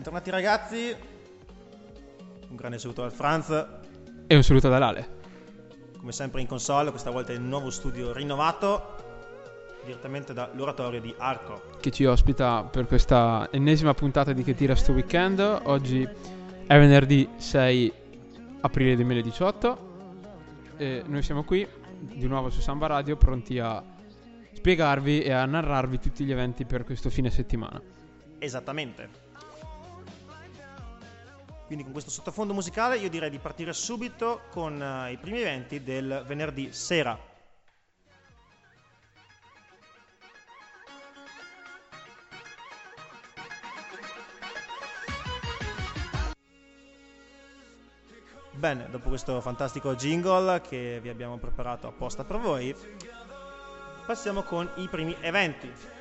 Bentornati ragazzi, un grande saluto al Franz, E un saluto dall'Ale. come sempre in console, questa volta in un nuovo studio rinnovato, direttamente dall'oratorio di Arco. che ci ospita per questa ennesima puntata di Che tira sto weekend. Oggi è venerdì 6 aprile 2018 e noi siamo qui di nuovo su Samba Radio pronti a spiegarvi e a narrarvi tutti gli eventi per questo fine settimana. Esattamente. Quindi con questo sottofondo musicale io direi di partire subito con eh, i primi eventi del venerdì sera. Bene, dopo questo fantastico jingle che vi abbiamo preparato apposta per voi, passiamo con i primi eventi.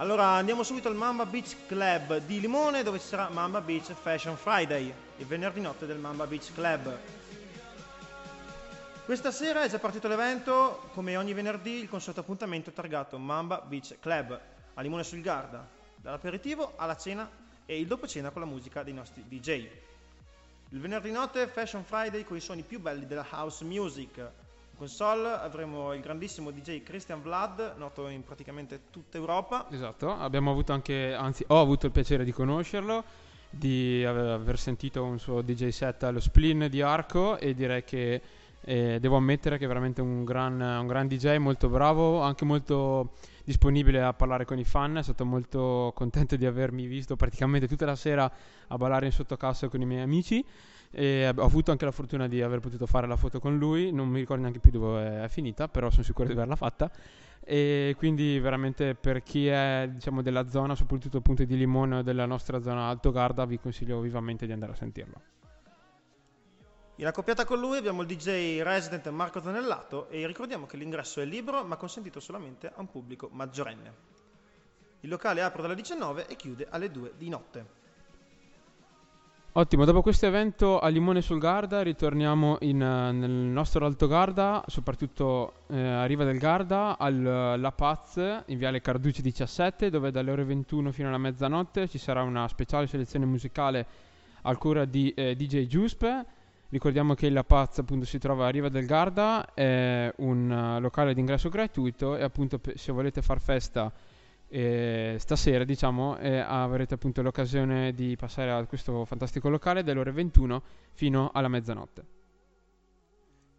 Allora andiamo subito al Mamba Beach Club di Limone dove ci sarà Mamba Beach Fashion Friday, il venerdì notte del Mamba Beach Club. Questa sera è già partito l'evento, come ogni venerdì il consueto appuntamento targato Mamba Beach Club a Limone sul Garda, dall'aperitivo alla cena e il dopo cena con la musica dei nostri DJ. Il venerdì notte Fashion Friday con i suoni più belli della house music. Console avremo il grandissimo DJ Christian Vlad, noto in praticamente tutta Europa. Esatto, abbiamo avuto anche, anzi ho avuto il piacere di conoscerlo, di aver sentito un suo DJ set allo Splin di Arco e direi che eh, devo ammettere che è veramente un gran, un gran DJ, molto bravo, anche molto disponibile a parlare con i fan, è stato molto contento di avermi visto praticamente tutta la sera a ballare in sottocassa con i miei amici e ho avuto anche la fortuna di aver potuto fare la foto con lui, non mi ricordo neanche più dove è finita, però sono sicuro di averla fatta e quindi veramente per chi è diciamo della zona, soprattutto appunto di Limone o della nostra zona Alto Garda, vi consiglio vivamente di andare a sentirlo. In accoppiata con lui abbiamo il DJ resident Marco Zanellato e ricordiamo che l'ingresso è libero ma consentito solamente a un pubblico maggiorenne. Il locale apre dalle 19 e chiude alle 2 di notte. Ottimo, dopo questo evento a Limone sul Garda ritorniamo in, eh, nel nostro Alto Garda, soprattutto eh, a Riva del Garda, al La Paz in Viale Carducci 17, dove dalle ore 21 fino alla mezzanotte ci sarà una speciale selezione musicale al cura di eh, DJ Giuspe. Ricordiamo che La Paz appunto si trova a Riva del Garda, è un eh, locale d'ingresso gratuito e appunto se volete far festa eh, stasera diciamo eh, avrete appunto l'occasione di passare a questo fantastico locale dalle ore 21 fino alla mezzanotte.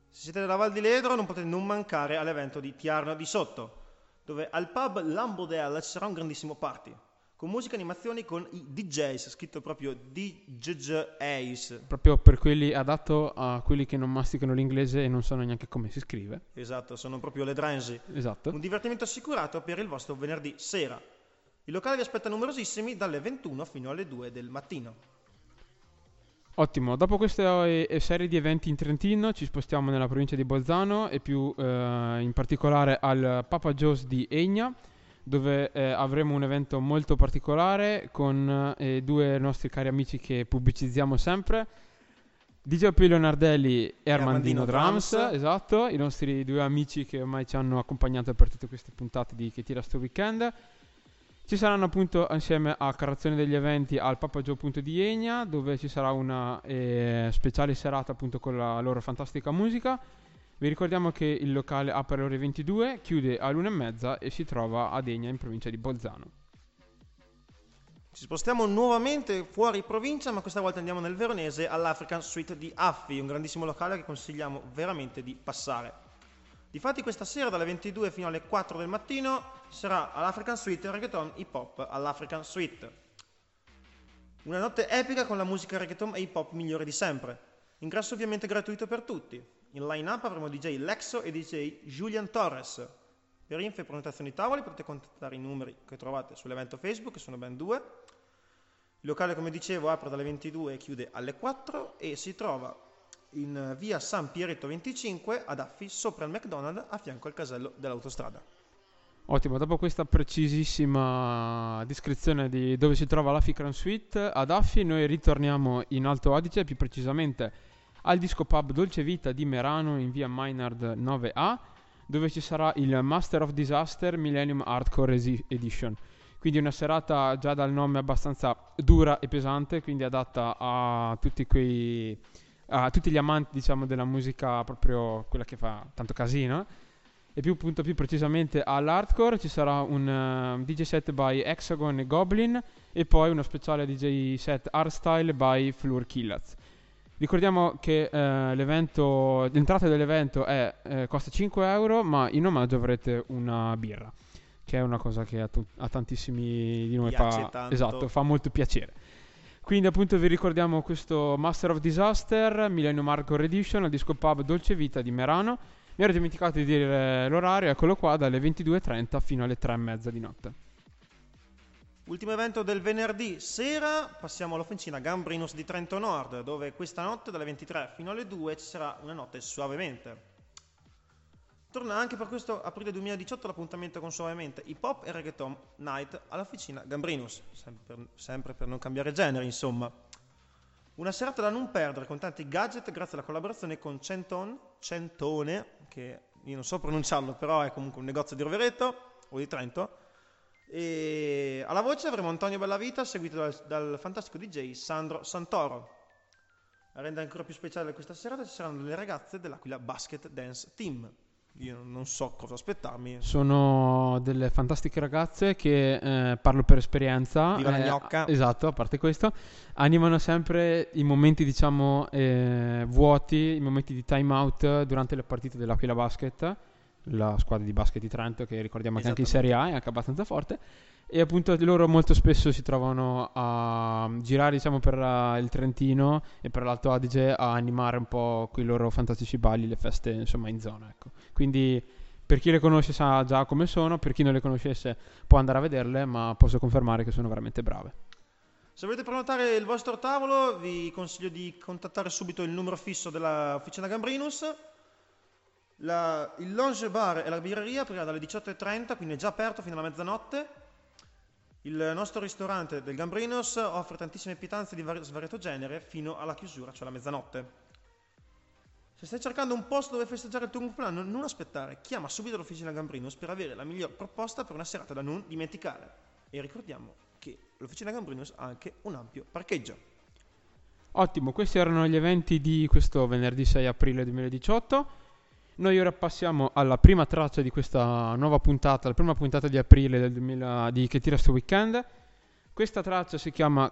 Se siete della Val di Ledro non potete non mancare all'evento di Tiarno di Sotto, dove al pub Lambodella ci sarà un grandissimo party, con musica e animazioni con i DJs, scritto proprio DJs. Proprio per quelli adatto a quelli che non masticano l'inglese e non sanno neanche come si scrive. Esatto, sono proprio le drangi. Esatto. Un divertimento assicurato per il vostro venerdì sera. Il locale vi aspetta numerosissimi dalle 21 fino alle 2 del mattino. Ottimo, dopo questa eh, serie di eventi in Trentino ci spostiamo nella provincia di Bolzano e più eh, in particolare al Papa Joe's di Egna dove eh, avremo un evento molto particolare con eh, due nostri cari amici che pubblicizziamo sempre DJ Pio Nardelli e Armandino, Armandino Drums, Drums. esatto, i nostri due amici che ormai ci hanno accompagnato per tutte queste puntate di Che tira sto weekend. Ci saranno appunto insieme a Carrazione degli eventi al Papa Joe appunto di Egna, dove ci sarà una eh, speciale serata appunto con la loro fantastica musica. Vi ricordiamo che il locale apre alle ore 22, chiude alle 1.30 e si trova a Egna in provincia di Bolzano. Ci spostiamo nuovamente fuori provincia, ma questa volta andiamo nel Veronese all'African Suite di Affi, un grandissimo locale che consigliamo veramente di passare. Difatti questa sera dalle 22 fino alle 4 del mattino sarà all'African Suite reggaeton hip hop all'African Suite. Una notte epica con la musica reggaeton e hip hop migliore di sempre. Ingresso ovviamente gratuito per tutti. In line-up avremo DJ Lexo e DJ Julian Torres. Per info e prenotazioni tavoli potete contattare i numeri che trovate sull'evento Facebook, che sono ben due. Il locale, come dicevo, apre dalle 22 e chiude alle 4 e si trova in via San Pieretto 25 ad Affi, sopra il McDonald's, a fianco al casello dell'autostrada. Ottimo, dopo questa precisissima descrizione di dove si trova l'African Suite ad Affi, noi ritorniamo in Alto Adige, più precisamente al disco pub Dolce Vita di Merano in via Maynard 9A, dove ci sarà il Master of Disaster Millennium Hardcore Edition. Quindi una serata già dal nome abbastanza dura e pesante, quindi adatta a tutti quei a tutti gli amanti, diciamo, della musica proprio quella che fa tanto casino. E più, appunto, più precisamente all'hardcore ci sarà un uh, DJ set by Hexagon e Goblin e poi uno speciale DJ set Hardstyle by Floor Killers. Ricordiamo che eh, l'evento, l'entrata dell'evento è, eh, costa 5 euro, ma in omaggio avrete una birra, che è una cosa che a, tu- a tantissimi di noi fa, esatto, fa molto piacere. Quindi appunto vi ricordiamo questo Master of Disaster, Millennium Hardcore Edition, al disco pub Dolce Vita di Merano. Mi ero dimenticato di dire l'orario, eccolo qua, dalle 22.30 fino alle 3.30 di notte. Ultimo evento del venerdì sera, passiamo all'offencina Gambrinus di Trento Nord, dove questa notte dalle 23 fino alle 2 ci sarà una notte suavemente. Torna anche per questo aprile 2018 l'appuntamento con Suavemente Hip Hop e Reggaeton Night all'officina Gambrinus, sempre sempre per non cambiare genere insomma. Una serata da non perdere con tanti gadget grazie alla collaborazione con Centon, Centone, che io non so pronunciarlo però è comunque un negozio di Rovereto o di Trento, e alla voce avremo Antonio Bellavita seguito dal, dal fantastico DJ Sandro Santoro. A rendere ancora più speciale questa serata ci saranno le ragazze dell'Aquila Basket Dance Team. Io non so cosa aspettarmi. Sono delle fantastiche ragazze che eh, parlo per esperienza. Viva la eh, gnocca. Esatto, a parte questo, animano sempre i momenti, diciamo, eh, vuoti, i momenti di time out durante le partite dell'Aquila Basket la squadra di basket di Trento che ricordiamo che anche in Serie A è anche abbastanza forte. E appunto loro molto spesso si trovano a girare diciamo per uh, il Trentino e per l'Alto Adige a animare un po' quei loro fantastici balli, le feste insomma in zona ecco. quindi per chi le conosce sa già come sono. Per chi non le conoscesse può andare a vederle ma posso confermare che sono veramente brave. Se volete prenotare il vostro tavolo vi consiglio di contattare subito il numero fisso dell'officina Gambrinus la, il lounge bar e la birreria aprirà dalle 18.30, quindi è già aperto fino alla mezzanotte. Il nostro ristorante del Gambrinos offre tantissime pietanze di var- svariato genere fino alla chiusura, cioè la mezzanotte. Se stai cercando un posto dove festeggiare il tuo compleanno, non aspettare, chiama subito l'officina Gambrinos per avere la miglior proposta per una serata da non dimenticare. E ricordiamo che l'officina Gambrinos ha anche un ampio parcheggio. Ottimo, questi erano gli eventi di questo venerdì 6 aprile 2018. Noi ora passiamo alla prima traccia di questa nuova puntata, la prima puntata di aprile del 2000 di Che tira sto weekend. Questa traccia si chiama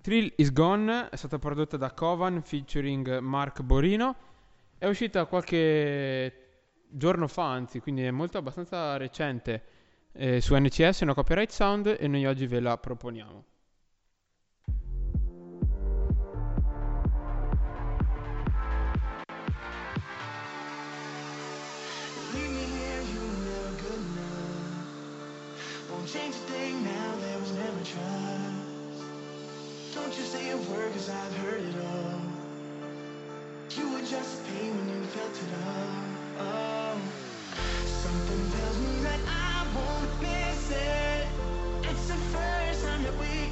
Thrill is Gone, è stata prodotta da Covan featuring Mark Borino. È uscita qualche giorno fa, anzi, quindi è molto abbastanza recente eh, su NCS, una copyright sound e noi oggi ve la proponiamo. Cause I've heard it all. You were just pain when you felt it all. Oh. Something tells me that I won't miss it. It's the first time that we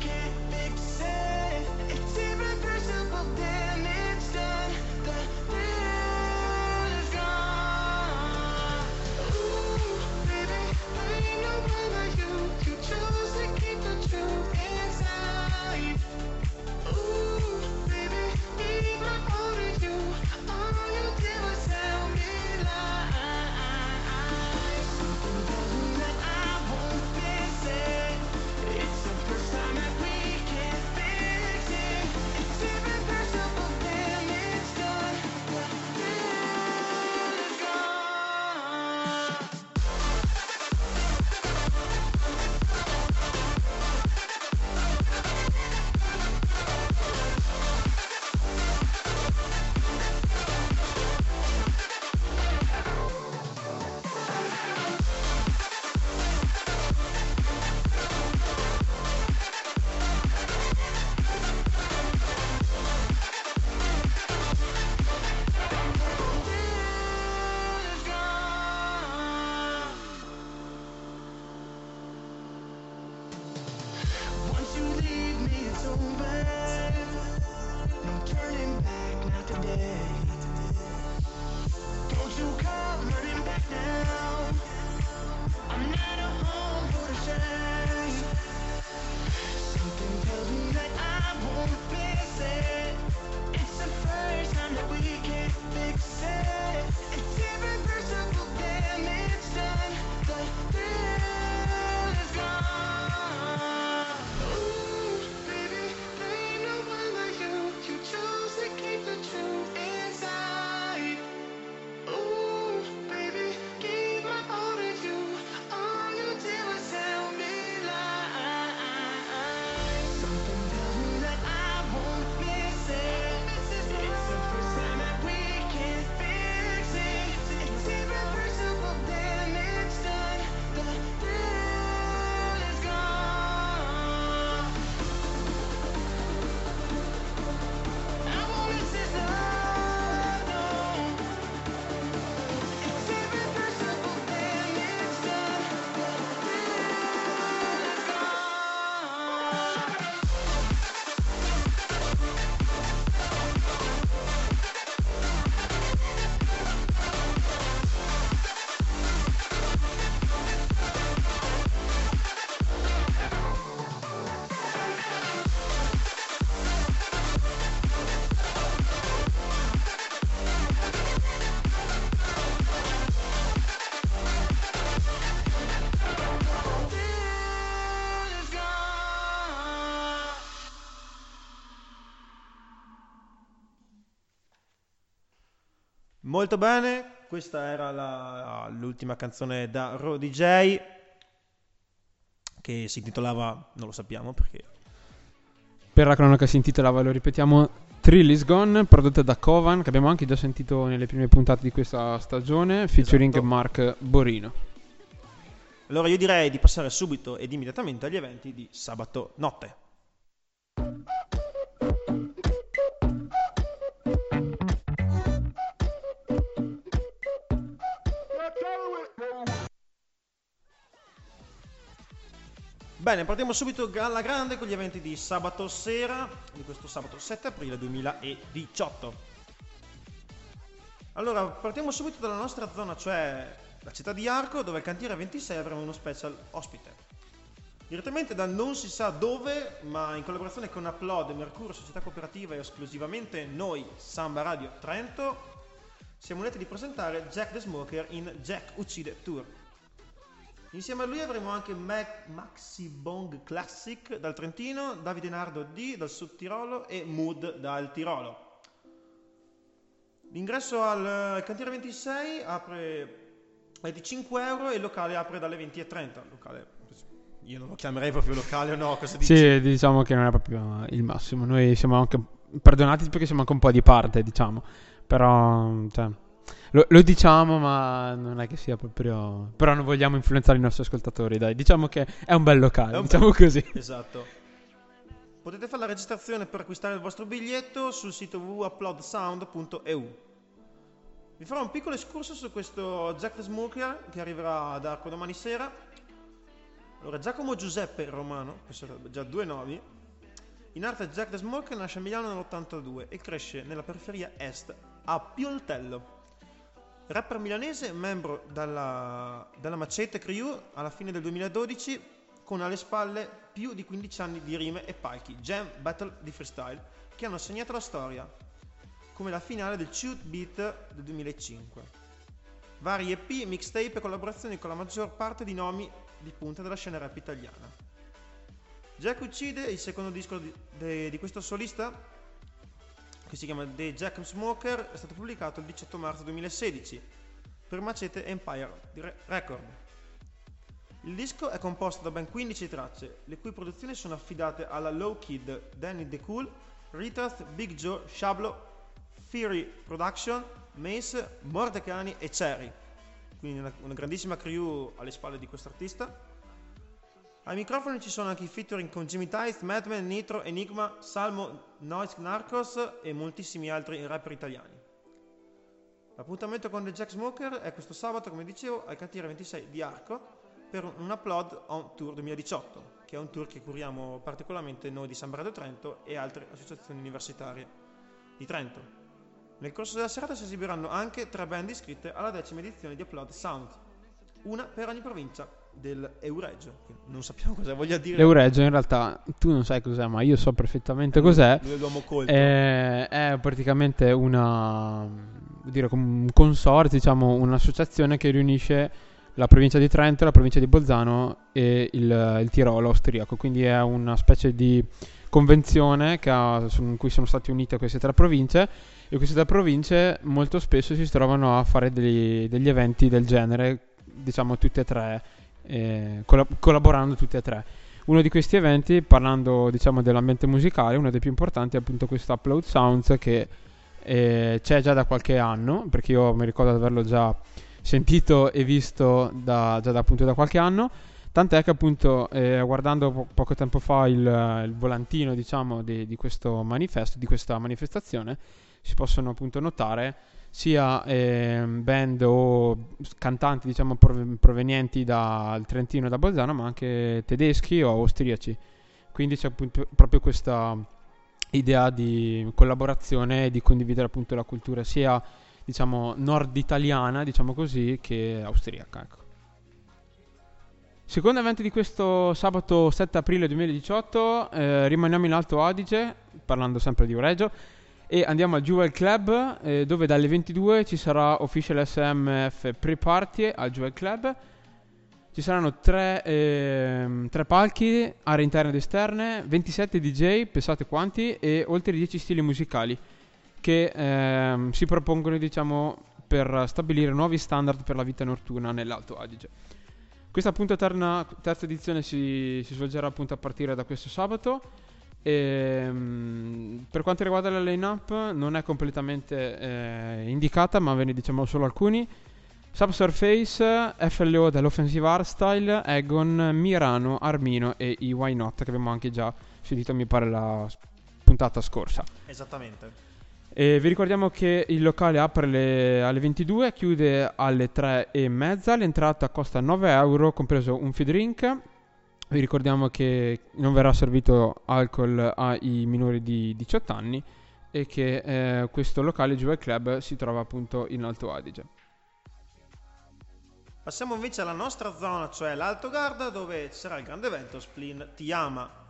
you give a Molto bene, questa era la- l'ultima canzone da Raw DJ che si intitolava, non lo sappiamo perché Per la cronaca si intitolava, lo ripetiamo, Thrill is Gone, prodotta da Covan, che abbiamo anche già sentito nelle prime puntate di questa stagione, featuring Esatto. Mark Borino. Allora io direi di passare subito ed immediatamente agli eventi di sabato notte. Bene, partiamo subito alla grande con gli eventi di sabato sera, di questo sabato 7 aprile 2018. Allora, partiamo subito dalla nostra zona, cioè la città di Arco, dove al cantiere 26 avremo uno special ospite. Direttamente da non si sa dove, ma in collaborazione con Upload, Mercurio, Società Cooperativa e esclusivamente noi, Samba Radio Trento, siamo lieti di presentare Jack the Smoker in Jack Uccide Tour. Insieme a lui avremo anche Mac- Maxi Bong Classic dal Trentino, Davide Nardo D dal Sud Tirolo e Mood dal Tirolo. L'ingresso al al cantiere 26 apre è di 5 euro e il locale apre dalle 20.30. Il Locale, io non lo chiamerei proprio locale o no, cosa dici? Sì, diciamo che non è proprio il massimo. Noi siamo anche perdonati perché siamo anche un po' di parte, diciamo. Però, cioè, lo, lo diciamo, ma non è che sia proprio. Però non vogliamo influenzare i nostri ascoltatori, dai. Diciamo che è un bel locale, un diciamo bel- così. Esatto. Potete fare la registrazione per acquistare il vostro biglietto sul sito www.uploadsound.eu. Vi farò un piccolo escurso su questo Jack the Smoker che arriverà ad Arco domani sera. Allora, Giacomo Giuseppe Romano, questo sarebbe già due nomi, in arte Jack the Smoker nasce a Milano nell'82 e cresce nella periferia est, a Pioltello. Rapper milanese, membro dalla, della Macete Crew alla fine del 2012, con alle spalle più di 15 anni di rime e palchi, jam, battle di freestyle, che hanno segnato la storia, come la finale del Shoot Beat del 2005. Vari EP, mixtape e collaborazioni con la maggior parte di nomi di punta della scena rap italiana. Jack Uccide, il secondo disco di, de- di questo solista, che si chiama The Jack Smoker, è stato pubblicato il 18 marzo 2016 per Macete Empire Record. Il disco è composto da ben 15 tracce, le cui produzioni sono affidate alla Low Kid, Danny The Cool, Ritath, Big Joe, Shablo, Fury Production, Mace, Mordecani e Cherry. Quindi una, una grandissima crew alle spalle di questo artista. Ai microfoni ci sono anche i featuring con Jimmy Tice, Madman, Nitro, Enigma, Salmo, Noise Narcos e moltissimi altri rapper italiani. L'appuntamento con The Jack Smoker è questo sabato, come dicevo, al cantiere 26 di Arco per un Upload on Tour 2018, che è un tour che curiamo particolarmente noi di San Radio Trento e altre associazioni universitarie di Trento. Nel corso della serata si esibiranno anche tre band iscritte alla decima edizione di Upload Sound, una per ogni provincia dell'Euregio. Non sappiamo cosa voglia dire. L'Euregio in realtà tu non sai cos'è, ma io so perfettamente cos'è. Lui è l'uomo colto. Eh, è praticamente una dire un consorzio, diciamo un'associazione che riunisce la provincia di Trento, la provincia di Bolzano e il, il Tirolo austriaco. Quindi è una specie di convenzione che ha- in cui sono state unite queste tre province e queste tre province molto spesso si trovano a fare degli, degli eventi del genere, diciamo tutte e tre, eh, colla- collaborando tutte e tre. Uno di questi eventi, parlando diciamo dell'ambiente musicale, uno dei più importanti è appunto questo Upload Sounds che eh, c'è già da qualche anno, perché io mi ricordo di averlo già sentito e visto da, già da, appunto da qualche anno. Tant'è che appunto eh, guardando po- poco tempo fa il, il volantino diciamo di, di questo manifesto, di questa manifestazione, si possono appunto notare sia ehm, band o cantanti diciamo prov- provenienti dal Trentino e da Bolzano, ma anche tedeschi o austriaci. Quindi c'è appunto proprio questa idea di collaborazione e di condividere appunto la cultura sia diciamo nord italiana, diciamo così, che austriaca, ecco. Secondo evento di questo sabato 7 aprile 2018, eh, rimaniamo in Alto Adige, parlando sempre di Ureggio, e andiamo al Jewel Club, eh, dove dalle 22 ci sarà Official SMF Pre-Party al Jewel Club. Ci saranno tre, ehm, tre palchi, aree interne ed esterne, 27 DJ, pensate quanti, e oltre 10 stili musicali che ehm, si propongono, diciamo, per stabilire nuovi standard per la vita notturna nell'Alto Adige. Questa appunto terna, terza edizione si, si, svolgerà appunto a partire da questo sabato. E, um, per quanto riguarda la line-up non è completamente eh, indicata, ma ve ne diciamo solo alcuni. Subsurface, FLO dell'Offensive Art Style, Egon, Mirano, Armino e i Why Not che abbiamo anche già sentito mi pare la puntata scorsa. Esattamente. E vi ricordiamo che il locale apre le, alle 22, chiude alle 3 e mezza, l'entrata costa 9 euro, compreso un feed drink. Vi ricordiamo che non verrà servito alcol ai minori di 18 anni e che eh, questo locale Jewel Club si trova appunto in Alto Adige. Passiamo invece alla nostra zona, cioè l'Alto Garda, dove sarà il grande evento Splin Tiama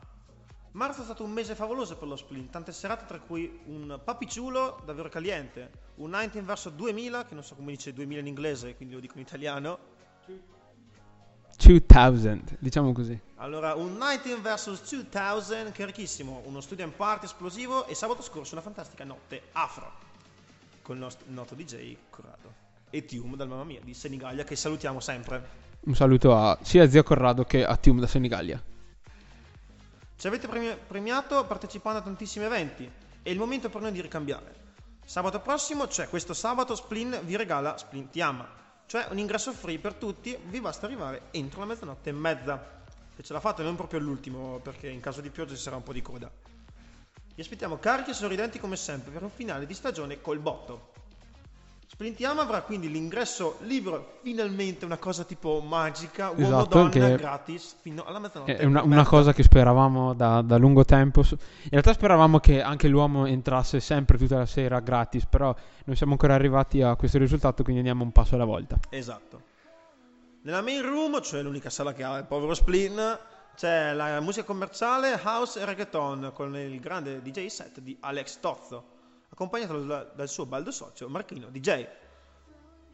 Marzo è stato un mese favoloso per lo sprint, tante serate tra cui un papiciulo davvero caliente, un 19 verso 2000, che non so come dice 2000 in inglese, quindi lo dico in italiano. 2000, diciamo così. Allora, un 19 vs 2000 che ricchissimo, uno student party esplosivo e sabato scorso una fantastica notte afro con il nostro noto DJ Corrado e Tium dal Mamma Mia di Senigallia che salutiamo sempre. Un saluto a sia zio Corrado che a Tium da Senigallia. Ci avete premiato partecipando a tantissimi eventi. È il momento per noi di ricambiare. Sabato prossimo, cioè questo sabato, Splin vi regala Splintiama, cioè un ingresso free per tutti, vi basta arrivare entro la mezzanotte e mezza. Se ce la fate non proprio all'ultimo, perché in caso di pioggia ci sarà un po' di coda. Vi aspettiamo carichi e sorridenti come sempre per un finale di stagione col botto. Splintiamo avrà quindi l'ingresso libero, finalmente una cosa tipo magica, uomo-donna esatto, gratis fino alla mezzanotte. È una, una cosa che speravamo da, da, lungo tempo. In realtà speravamo che anche l'uomo entrasse sempre tutta la sera gratis, però non siamo ancora arrivati a questo risultato, quindi andiamo un passo alla volta. Esatto. Nella main room, cioè l'unica sala che ha il povero Splin, c'è la musica commerciale, house e reggaeton con il grande DJ set di Alex Tozzo accompagnato dal, dal suo baldo socio Marchino DJ.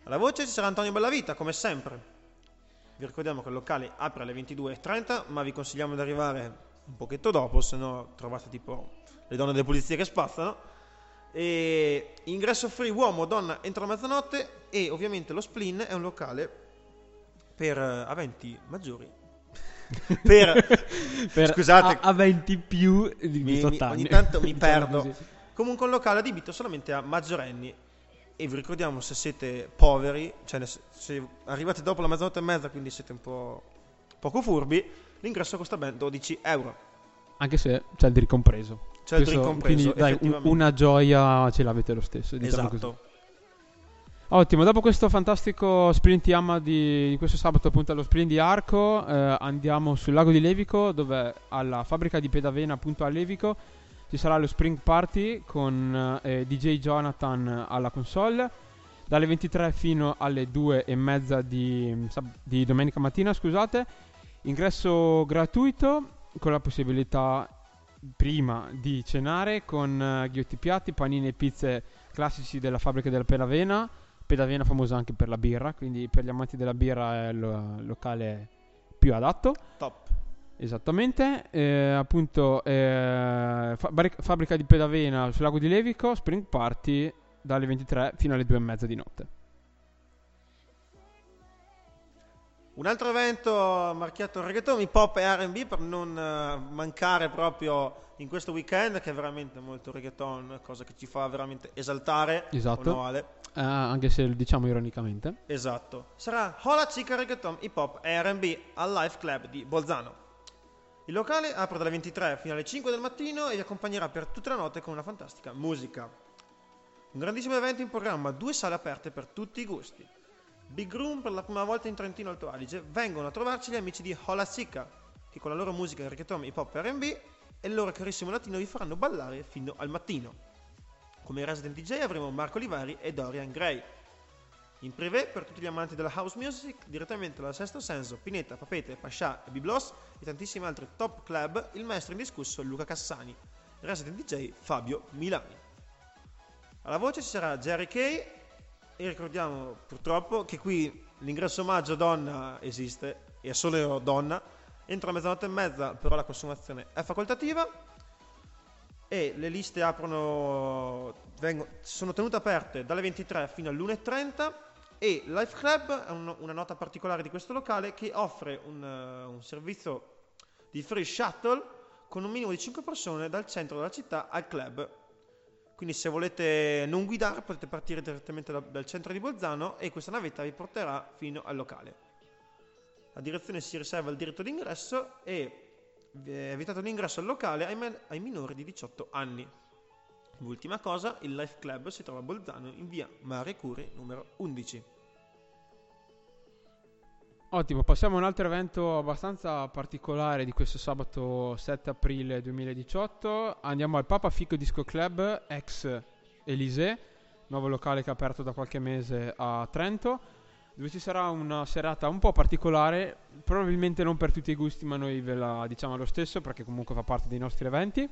Alla voce ci sarà Antonio Bellavita, come sempre. Vi ricordiamo che il locale apre alle 22.30, ma vi consigliamo di arrivare un pochetto dopo, se no trovate tipo le donne delle pulizie che spazzano. E ingresso free uomo, donna entro la mezzanotte e ovviamente lo Splin è un locale per uh, aventi maggiori. per, per scusate, a, aventi più di 18 anni. Ogni tanto mi diciamo perdo. Così. Comunque un locale adibito solamente a maggiorenni. E vi ricordiamo se siete poveri, cioè se arrivate dopo la mezzanotte e mezza, quindi siete un po' poco furbi, l'ingresso costa ben 12 euro. Anche se c'è il drink compreso. C'è il drink compreso. Quindi dai, una gioia ce l'avete lo stesso. Diciamo esatto. Così. Ottimo, dopo questo fantastico sprint Yama di, di, questo sabato appunto allo sprint di Arco, eh, andiamo sul lago di Levico dove alla fabbrica di Pedavena appunto a Levico ci sarà lo Spring Party con eh, DJ Jonathan alla console dalle 23 fino alle 2 e mezza di, di domenica mattina scusate. Ingresso gratuito con la possibilità prima di cenare con uh, ghiotti piatti, panini e pizze classici della fabbrica della Pedavena Pedavena famosa anche per la birra quindi per gli amanti della birra è il locale più adatto. Top Esattamente, eh, appunto eh, fabbrica di pedavena sul lago di Levico, Spring Party dalle 23 fino alle 2 e mezza di notte. Un altro evento marchiato reggaeton, hip hop e RB per non uh, mancare proprio in questo weekend che è veramente molto reggaeton, cosa che ci fa veramente esaltare. Esatto. Uh, anche se diciamo ironicamente. Esatto. Sarà Hola Chica Reggaeton Hip Hop e RB al Life Club di Bolzano. Il locale apre dalle 23 fino alle 5 del mattino e vi accompagnerà per tutta la notte con una fantastica musica. Un grandissimo evento in programma, due sale aperte per tutti i gusti. Big Room per la prima volta in Trentino Alto Adige vengono a trovarci gli amici di Hola Sicca, che con la loro musica reggaeton, hip hop e R&B e il loro carissimo latino vi faranno ballare fino al mattino. Come resident DJ avremo Marco Livari e Dorian Gray. In privé, per tutti gli amanti della house music, direttamente dal Sesto Senso, Pineta, Papete, Pascià e Biblos e tantissimi altri top club, il maestro indiscusso Luca Cassani, resident DJ Fabio Milani. Alla voce ci sarà Jerry Kay e ricordiamo purtroppo che qui l'ingresso omaggio donna esiste, e è solo donna, entro la mezzanotte e mezza però la consumazione è facoltativa e le liste aprono vengo- sono tenute aperte dalle 23 fino all'1.30 e Life Club è un- una nota particolare di questo locale che offre un, eh, un servizio di free shuttle con un minimo di 5 persone dal centro della città al club. Quindi se volete non guidare potete partire direttamente da- dal centro di Bolzano e questa navetta vi porterà fino al locale. La direzione si riserva il diritto d'ingresso e è vietato l'ingresso al locale ai, men- ai minori di 18 anni. L'ultima cosa, il Life Club si trova a Bolzano in via Mare Curi numero 11. Ottimo, passiamo a un altro evento abbastanza particolare di questo sabato 7 aprile 2018. Andiamo al Papa Fico Disco Club, ex Elise, nuovo locale che è aperto da qualche mese a Trento, dove ci sarà una serata un po' particolare, probabilmente non per tutti i gusti, ma noi ve la diciamo lo stesso perché comunque fa parte dei nostri eventi.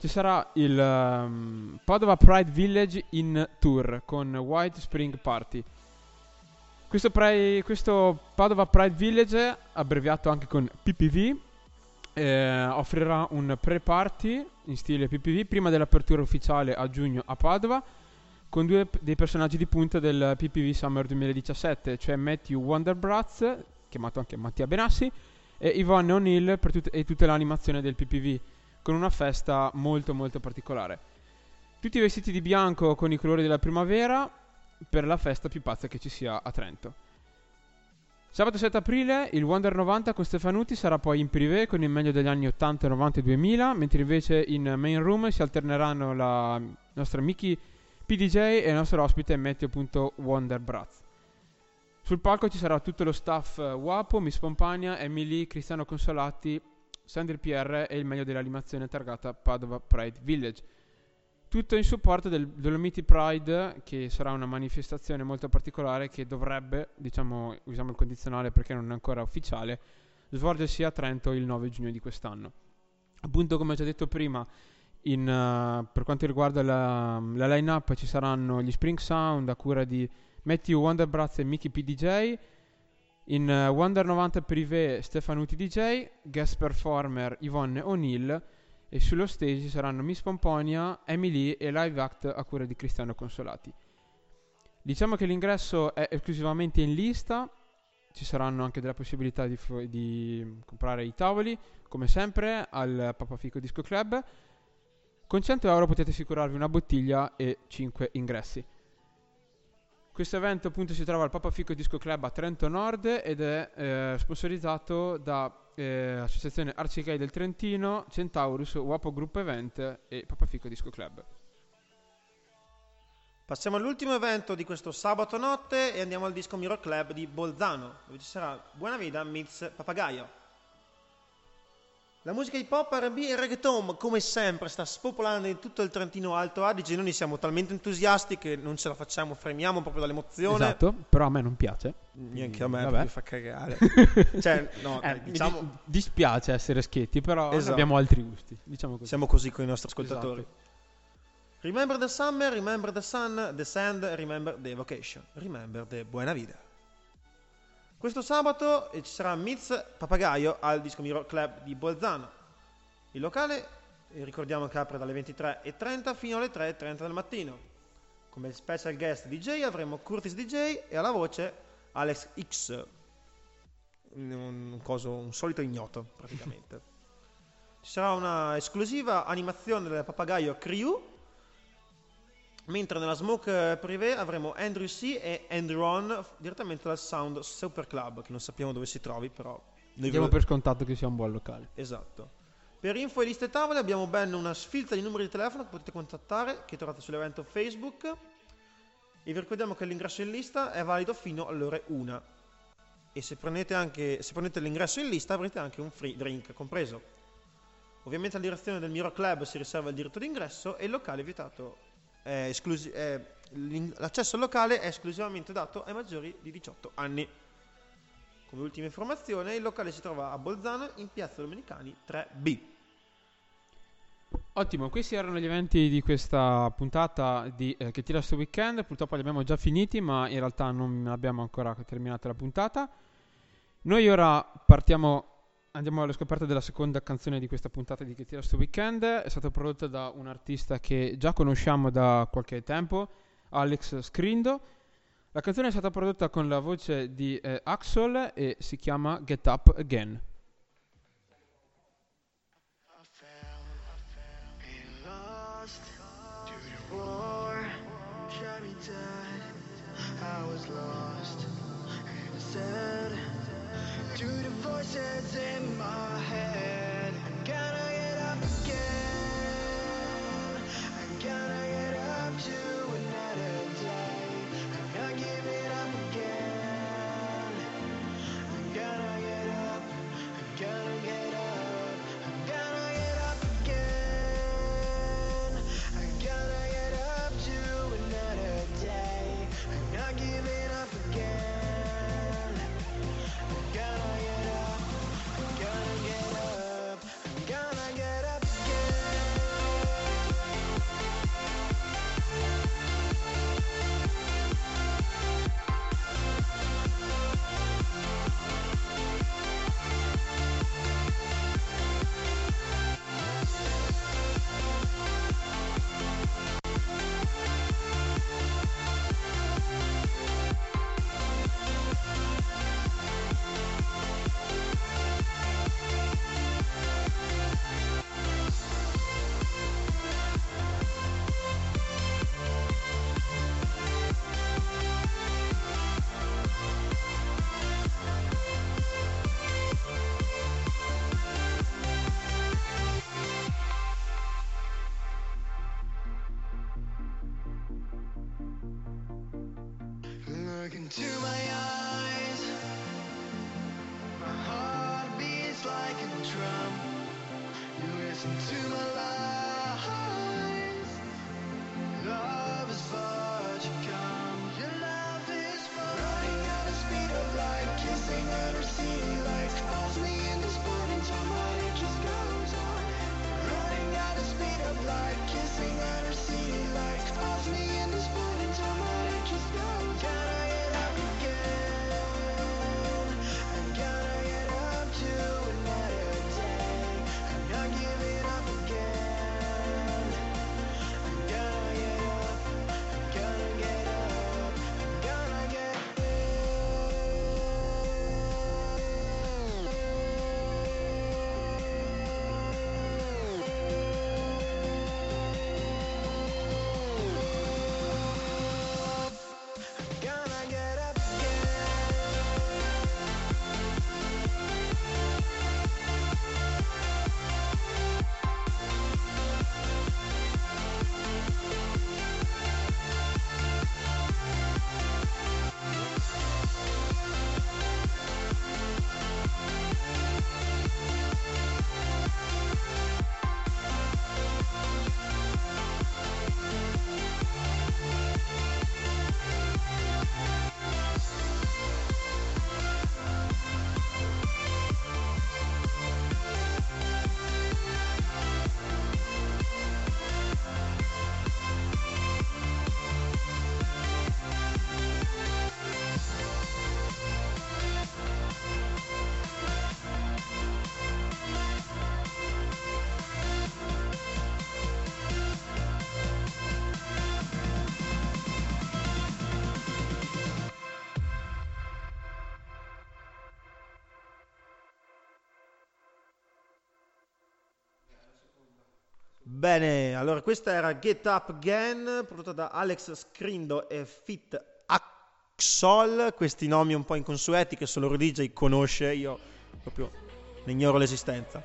Ci sarà il ehm, Padova Pride Village in tour con White Spring Party. Questo, pre- questo Padova Pride Village, abbreviato anche con PPV, eh, offrirà un pre-party in stile PPV prima dell'apertura ufficiale a giugno a Padova con due p- dei personaggi di punta del PPV Summer 2017, cioè Matthew Wonderbratz, chiamato anche Mattia Benassi, e Yvonne O'Neill tut- e tutta l'animazione del PPV, con una festa molto molto particolare. Tutti vestiti di bianco con i colori della primavera per la festa più pazza che ci sia a Trento. Sabato 7 aprile il Wonder 90 con Stefanuti sarà poi in privé con il meglio degli anni 80, 90 e 2000, mentre invece in main room si alterneranno la nostra Mickey PDJ e il nostro ospite Matthew.Wonderbratz. Sul palco ci sarà tutto lo staff eh, Wapo, Miss Pompania, Emily, Cristiano Consolati, Sandri PR e il meglio dell'animazione targata Padova Pride Village. Tutto in supporto del Dolomiti Pride, che sarà una manifestazione molto particolare che dovrebbe, diciamo, usiamo il condizionale perché non è ancora ufficiale, svolgersi a Trento il 9 giugno di quest'anno. Appunto, come ho già detto prima, in, eh, per quanto riguarda la, la line-up ci saranno gli Spring Sound a cura di Matthew Wonderbratz e Mickey PDJ, in eh, Wonder 90 Privé Stefanuti DJ, guest performer Yvonne O'Neill e sullo stage saranno Miss Pomponia, Emily e live act a cura di Cristiano Consolati. Diciamo che l'ingresso è esclusivamente in lista, ci saranno anche delle possibilità di, fu- di comprare i tavoli, come sempre, al Papa Fico Disco Club. Con 100 euro potete assicurarvi una bottiglia e 5 ingressi. Questo evento appunto si trova al Papa Fico Disco Club a Trento Nord ed è eh, sponsorizzato da eh, Associazione Arcigay del Trentino, Centaurus, Wapo Group Event e Papa Fico Disco Club. Passiamo all'ultimo evento di questo sabato notte e andiamo al Disco Mirror Club di Bolzano, dove ci sarà Buona Vida meets Papagaio. La musica hip hop, R&B e reggaeton, come sempre, sta spopolando in tutto il Trentino Alto Adige. Noi siamo talmente entusiasti che non ce la facciamo, fremiamo proprio dall'emozione. Esatto, però a me non piace. Neanche a me, Vabbè. perché fa cagare. cioè, no, Eh, mi diciamo, di- dispiace essere schetti, però Esatto. abbiamo altri gusti. Diciamo così. siamo così con i nostri ascoltatori. Esatto. Remember the summer, remember the sun, the sand, remember the vocation, remember the buena vida. Questo sabato ci sarà Miz Papagaio al Disco Miro Club di Bolzano. Il locale, eh, ricordiamo che apre dalle 23.30 fino alle 3.30 del mattino. Come special guest DJ avremo Curtis DJ e alla voce Alex X, un coso- un solito ignoto praticamente. Ci sarà una esclusiva animazione del papagaio Crew, mentre nella Smoke eh, Privé avremo Andrew C e Andrew On direttamente dal Sound Super Club, che non sappiamo dove si trovi, però... Diamo per scontato che sia un buon locale. Esatto. Per info e liste tavole abbiamo ben una sfilza di numeri di telefono che potete contattare, che trovate sull'evento Facebook. E vi ricordiamo che l'ingresso in lista è valido fino alle ore 1. E se prendete, anche, se prendete l'ingresso in lista avrete anche un free drink compreso. Ovviamente la direzione del Miro Club si riserva il diritto d'ingresso e il locale è vietato. È esclusi- l'in- l'accesso al locale è esclusivamente dato ai maggiori di 18 anni. Come ultima informazione, il locale si trova a Bolzano in piazza Domenicani 3B. Ottimo, questi erano gli eventi di questa puntata di eh, Che tira sto weekend. Purtroppo li abbiamo già finiti, ma in realtà non abbiamo ancora terminato la puntata. Noi ora partiamo andiamo alla scoperta della seconda canzone di questa puntata di Che tira sto weekend. È stata prodotta da un artista che già conosciamo da qualche tempo, Alex Scrindo. La canzone è stata prodotta con la voce di eh, Axel e si chiama Get Up Again. Bene, allora questa era Get Up Again, prodotta da Alex Scrindo e Fit Axol, questi nomi un po' inconsueti che solo DJ conosce, io proprio ne ignoro l'esistenza.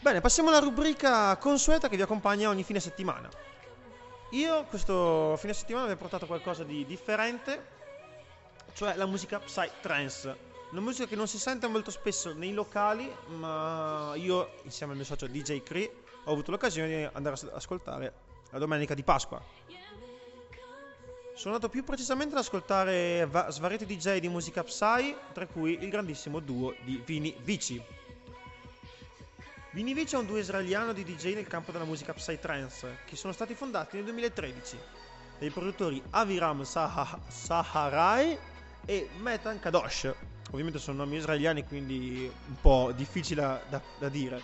Bene, passiamo alla rubrica consueta che vi accompagna ogni fine settimana. Io questo fine settimana vi ho portato qualcosa di differente, cioè la musica Psy Trance. Una musica che non si sente molto spesso nei locali, ma io insieme al mio socio DJ Cree ho avuto l'occasione di andare ad ascoltare la domenica di Pasqua. Sono andato più precisamente ad ascoltare va- svariati DJ di musica Psy, tra cui il grandissimo duo di Vini Vici. Vini Vici è un duo israeliano di DJ nel campo della musica Psy Trance, che sono stati fondati nel 2013 dai produttori Aviram Saha- Saharai e Metan Kadosh. ovviamente sono nomi israeliani, quindi un po' difficile da, da dire.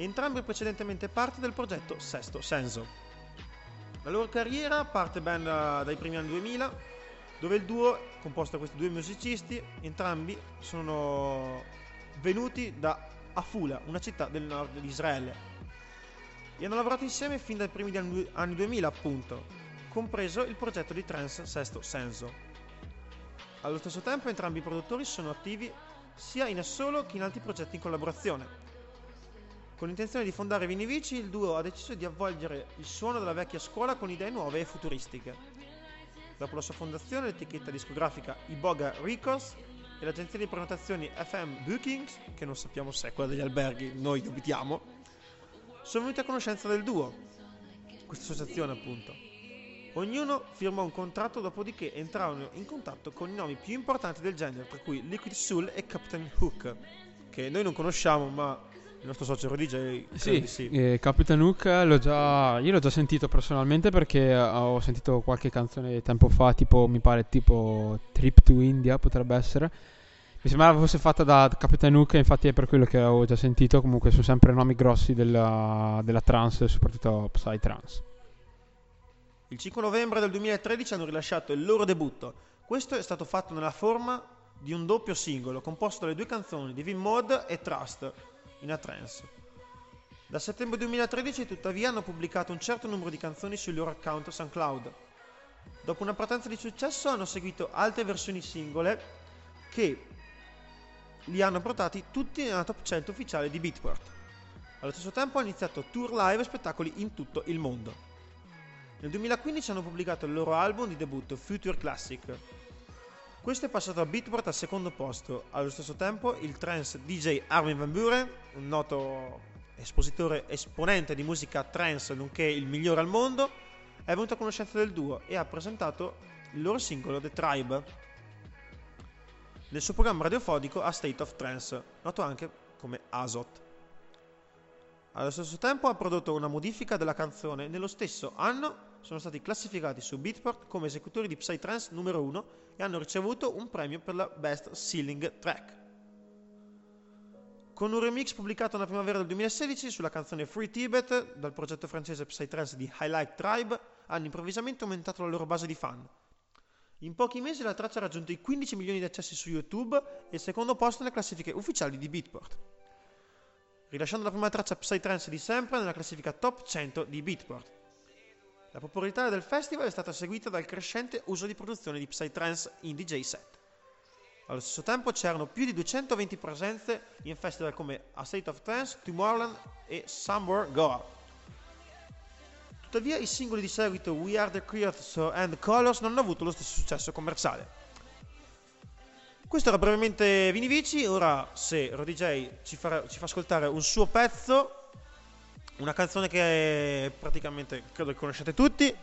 Entrambi precedentemente parte del progetto Sesto Senso. La loro carriera parte ben dai primi anni 2000, dove il duo, composto da questi due musicisti, entrambi sono venuti da Afula, una città del nord di Israele. E hanno lavorato insieme fin dai primi anni 2000, appunto, compreso il progetto di trance Sesto Senso. Allo stesso tempo entrambi i produttori sono attivi sia in assolo che in altri progetti in collaborazione. Con l'intenzione di fondare Vinivici, il duo ha deciso di avvolgere il suono della vecchia scuola con idee nuove e futuristiche. Dopo la sua fondazione, l'etichetta discografica Iboga Records e l'agenzia di prenotazioni FM Bookings, che non sappiamo se è quella degli alberghi, noi dubitiamo, sono venuti a conoscenza del duo, questa associazione appunto. Ognuno firmò un contratto, dopodiché entrarono in contatto con i nomi più importanti del genere, tra cui Liquid Soul e Captain Hook, che noi non conosciamo, ma il nostro socio Rudy J. Sì, sì. Eh, Captain Hook l'ho già, io l'ho già sentito personalmente perché ho sentito qualche canzone tempo fa, tipo mi pare tipo Trip to India potrebbe essere. Mi sembrava fosse fatta da Captain Hook, infatti è per quello che avevo già sentito. Comunque sono sempre nomi grossi della, della trance, soprattutto Psytrance. Il 5 novembre del 2013 hanno rilasciato il loro debutto. Questo è stato fatto nella forma di un doppio singolo composto dalle due canzoni di Vim Mod e Trust in a trance. Da settembre 2013 tuttavia hanno pubblicato un certo numero di canzoni sui loro account SoundCloud. Dopo una partenza di successo hanno seguito altre versioni singole che li hanno portati tutti nella top 100 ufficiale di Beatport. Allo stesso tempo hanno iniziato tour live e spettacoli in tutto il mondo. Nel 2015 hanno pubblicato il loro album di debutto Future Classic. Questo è passato a Beatport al secondo posto. Allo stesso tempo il trance DJ Armin Van Buren, un noto espositore esponente di musica trance nonché il migliore al mondo, è venuto a conoscenza del duo e ha presentato il loro singolo The Tribe nel suo programma radiofonico A State of Trance, noto anche come ASOT. Allo stesso tempo ha prodotto una modifica della canzone nello stesso anno sono stati classificati su Beatport come esecutori di Psytrance numero 1 e hanno ricevuto un premio per la Best Ceiling Track. Con un remix pubblicato nella primavera del 2016 sulla canzone Free Tibet dal progetto francese Psytrance di Highlight Tribe, hanno improvvisamente aumentato la loro base di fan. In pochi mesi la traccia ha raggiunto i 15 milioni di accessi su YouTube e il secondo posto nelle classifiche ufficiali di Beatport, rilasciando la prima traccia Psytrance di sempre nella classifica top 100 di Beatport. La popolarità del festival è stata seguita dal crescente uso di produzione di Psytrance in DJ set. Allo stesso tempo c'erano più di 220 presenze in festival come A State of Trance, Tomorrowland e Somewhere Goa. Tuttavia i singoli di seguito We Are The Creators and Colors non hanno avuto lo stesso successo commerciale. Questo era brevemente Vini Vici, ora se RoDJ ci, ci fa ascoltare un suo pezzo una canzone che praticamente credo che conoscete tutti,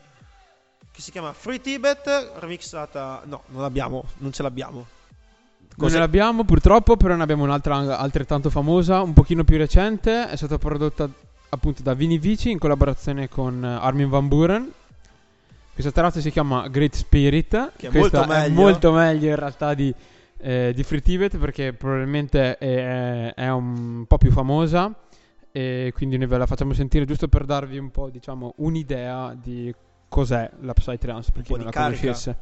che si chiama Free Tibet, remixata... No, non l'abbiamo, non ce l'abbiamo. Cos'è? Non ce l'abbiamo purtroppo, però ne abbiamo un'altra altrettanto famosa, un pochino più recente, è stata prodotta appunto da Vini Vici in collaborazione con Armin Van Buren. Questa traccia si chiama Great Spirit, che è molto, è molto meglio in realtà di, eh, di Free Tibet perché probabilmente è, è un po' più famosa e quindi noi ve la facciamo sentire giusto per darvi un po' diciamo un'idea di cos'è la Psytrance per chi non la carica. conoscesse.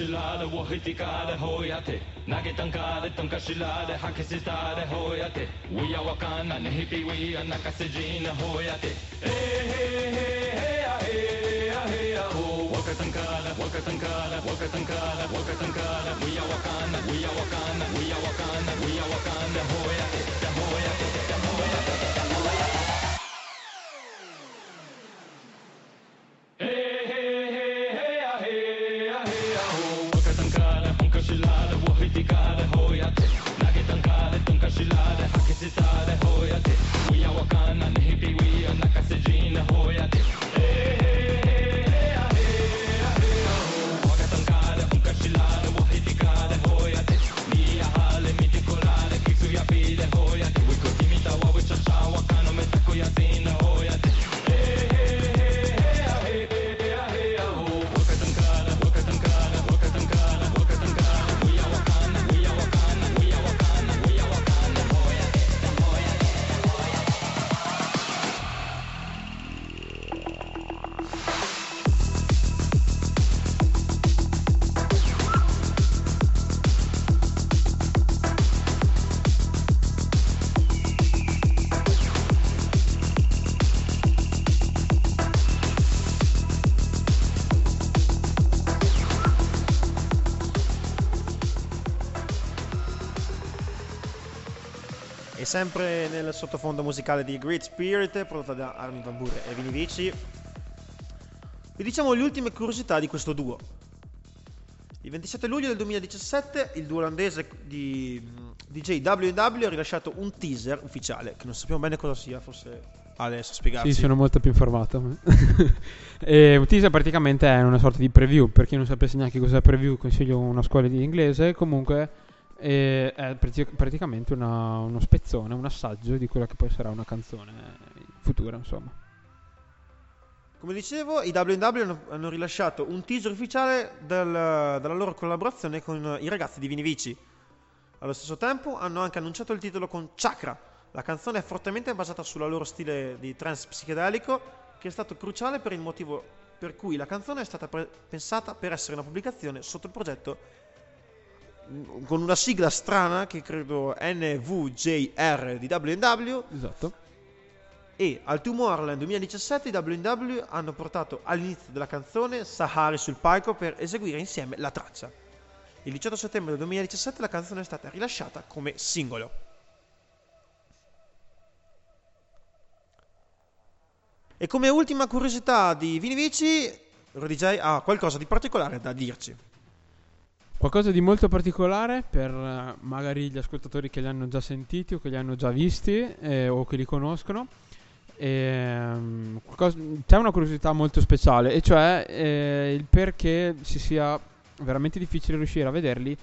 شلال وهتي كار هوياتي ناجي تنكار تنكا شلال حكي ستار هوياتي ويا وكانا نهبي ويا ناكا سجين هوياتي هي هي هي هي هي هو وكتنكار وكتنكار وكتنكار وكتنكار ويا وكانا ويا وكانا ويا وكانا ويا وكانا هوياتي sempre nel sottofondo musicale di Great Spirit, prodotta da Armin Van Buren e Vini Vici, vi diciamo le ultime curiosità di questo duo. Il 27 luglio del 2017 il duo olandese di mm, DJ WW ha rilasciato un teaser ufficiale, che non sappiamo bene cosa sia, forse Ale sa spiegarci. Sì, sono molto più informato. e un teaser praticamente è una sorta di preview. Per chi non sapesse neanche cos'è preview, consiglio una scuola di inglese. Comunque eh, è prati- praticamente una- uno spezzone, un assaggio di quella che poi sarà una canzone futura, insomma. Come dicevo, i WW hanno, hanno rilasciato un teaser ufficiale del- della loro collaborazione con i ragazzi di Vini Vici. Allo stesso tempo hanno anche annunciato il titolo con Chakra. La canzone è fortemente basata sul loro stile di trance psichedelico, che è stato cruciale per il motivo per cui la canzone è stata pre- pensata per essere una pubblicazione sotto il progetto con una sigla strana che credo NVJR di WW Esatto. e al Tomorrowland 2017 i W&W hanno portato all'inizio della canzone Sahari sul palco per eseguire insieme la traccia. Il 18 settembre del 2017 la canzone è stata rilasciata come singolo. E come ultima curiosità di Vini Vici, Rudy J ha qualcosa di particolare da dirci. Qualcosa di molto particolare per eh, magari gli ascoltatori che li hanno già sentiti o che li hanno già visti eh, o che li conoscono. Ehm, qualcosa- c'è una curiosità molto speciale e cioè eh, il perché si sia veramente difficile riuscire a vederli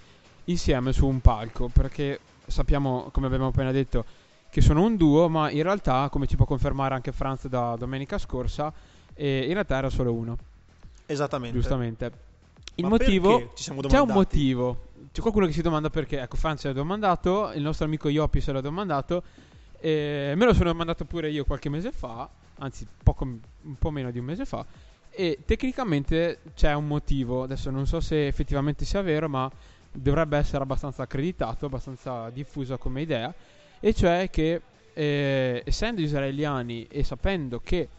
insieme su un palco perché sappiamo come abbiamo appena detto che sono un duo ma in realtà come ci può confermare anche Franz da domenica scorsa eh, in realtà era solo uno Esattamente. giustamente il Ma motivo ci siamo c'è un motivo. C'è qualcuno che si domanda perché. Ecco, Franz se l'ha domandato, il nostro amico Ioppi se l'ha domandato. E me lo sono domandato pure io qualche mese fa, anzi poco, un po' meno di un mese fa. E tecnicamente c'è un motivo. Adesso non so se effettivamente sia vero, ma dovrebbe essere abbastanza accreditato, abbastanza diffuso come idea. E cioè che eh, essendo israeliani e sapendo che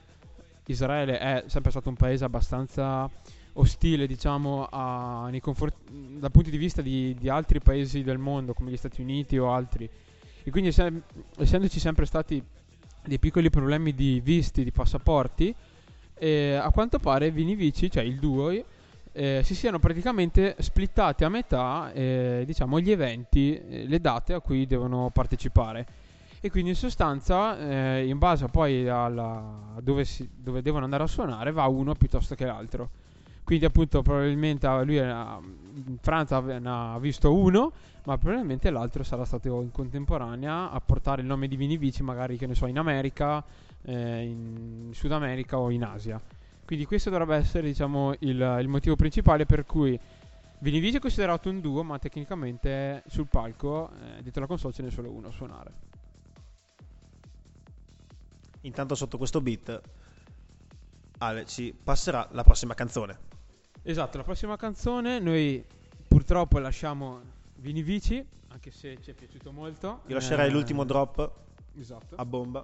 Israele è sempre stato un paese abbastanza ostile, diciamo, a- confort- dal punto di vista di, di altri paesi del mondo, come gli Stati Uniti o altri. E quindi, esse- essendoci sempre stati dei piccoli problemi di visti, di passaporti, eh, a quanto pare Vini Vici, cioè il duo, eh, si siano praticamente splittati a metà, eh, diciamo, gli eventi, eh, le date a cui devono partecipare. E quindi in sostanza, eh, in base poi alla, dove, dove devono andare a suonare, va uno piuttosto che l'altro. Quindi appunto probabilmente ah, lui ha, Franz ave- ne ha visto uno, ma probabilmente l'altro sarà stato in contemporanea a portare il nome di Vini Vici, magari che ne so, in America, eh, in Sud America o in Asia. Quindi questo dovrebbe essere diciamo il, il motivo principale per cui Vini Vici è considerato un duo, ma tecnicamente sul palco, eh, dietro la console ce n'è solo uno a suonare. Intanto sotto questo beat Ale ci passerà la prossima canzone. Esatto, la prossima canzone noi purtroppo lasciamo Vini Vici, anche se ci è piaciuto molto. Io lascerei Eh, l'ultimo drop Esatto. a bomba.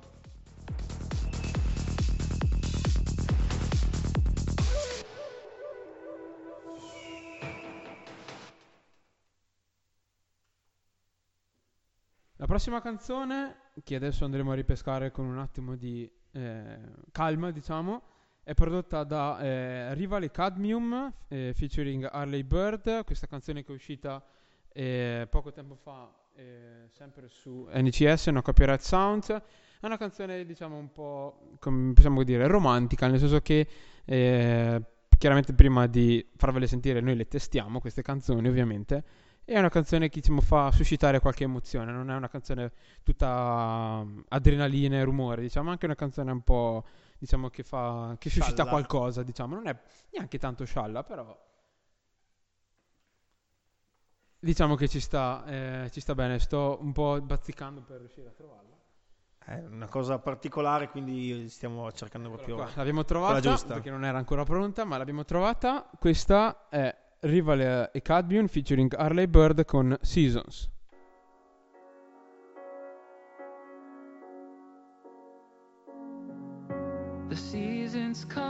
La prossima canzone, che adesso andremo a ripescare con un attimo di eh, calma, diciamo, è prodotta da eh, Rivale Cadmium eh, featuring Harley Bird. Questa canzone che è uscita eh, poco tempo fa, eh, sempre su NCS, no copyright sound. È una canzone, diciamo, un po', come possiamo dire, romantica, nel senso che eh, chiaramente prima di farvele sentire noi le testiamo, queste canzoni ovviamente. È una canzone che diciamo, fa suscitare qualche emozione, non è una canzone tutta um, adrenalina e rumore, diciamo, anche una canzone un po' diciamo che fa che suscita Scialla. qualcosa, diciamo, non è neanche tanto scialla, però diciamo che ci sta eh, ci sta bene, sto un po' bazzicando per riuscire a trovarla. È una cosa particolare, quindi stiamo cercando proprio... Qua, l'abbiamo trovata giusta. perché non era ancora pronta, ma l'abbiamo trovata. Questa è Rival e Cadmium featuring Harley Bird con Seasons.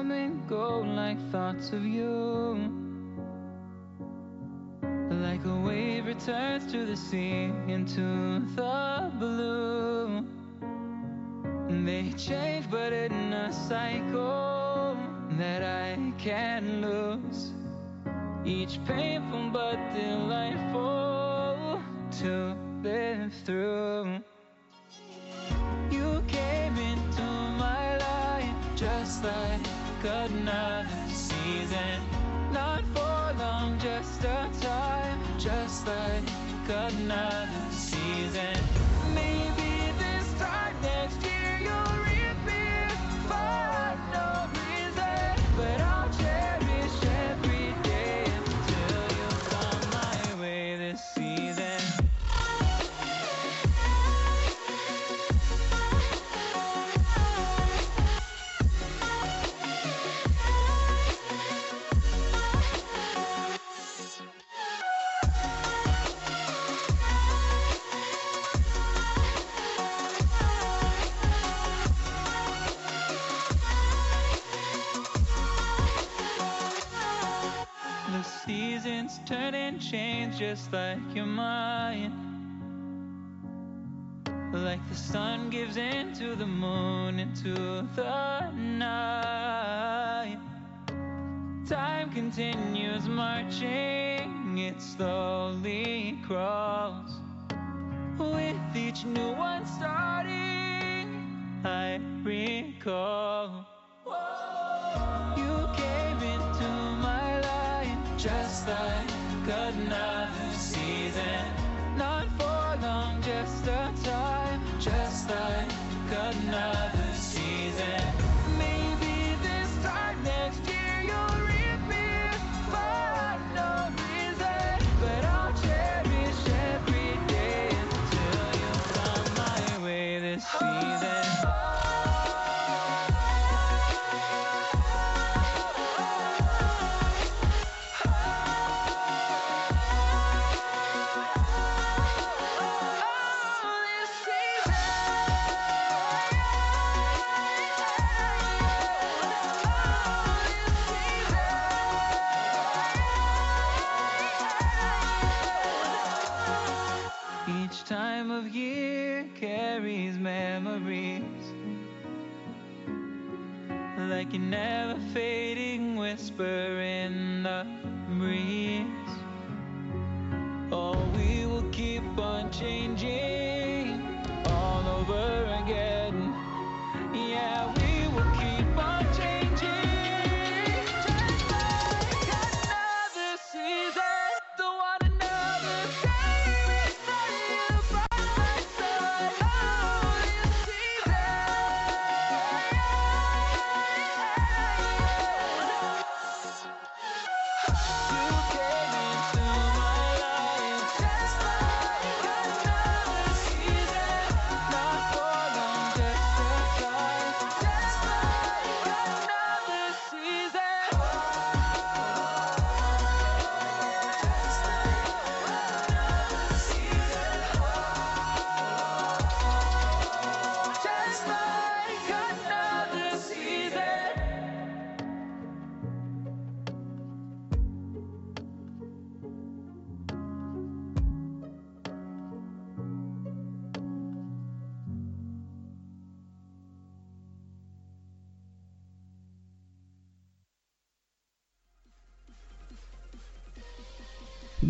Come and go like thoughts of you. Like a wave returns to the sea into the blue. They change, but in a cycle that I can't lose. Each painful but delightful to live through. Another season. Not for long, just a time, just like another season. Turn and change just like your mind. Like the sun gives into the moon, into the night. Time continues marching, it slowly crawls. With each new one starting, I recall. You never fading whisper in the breeze. Oh, we will keep on changing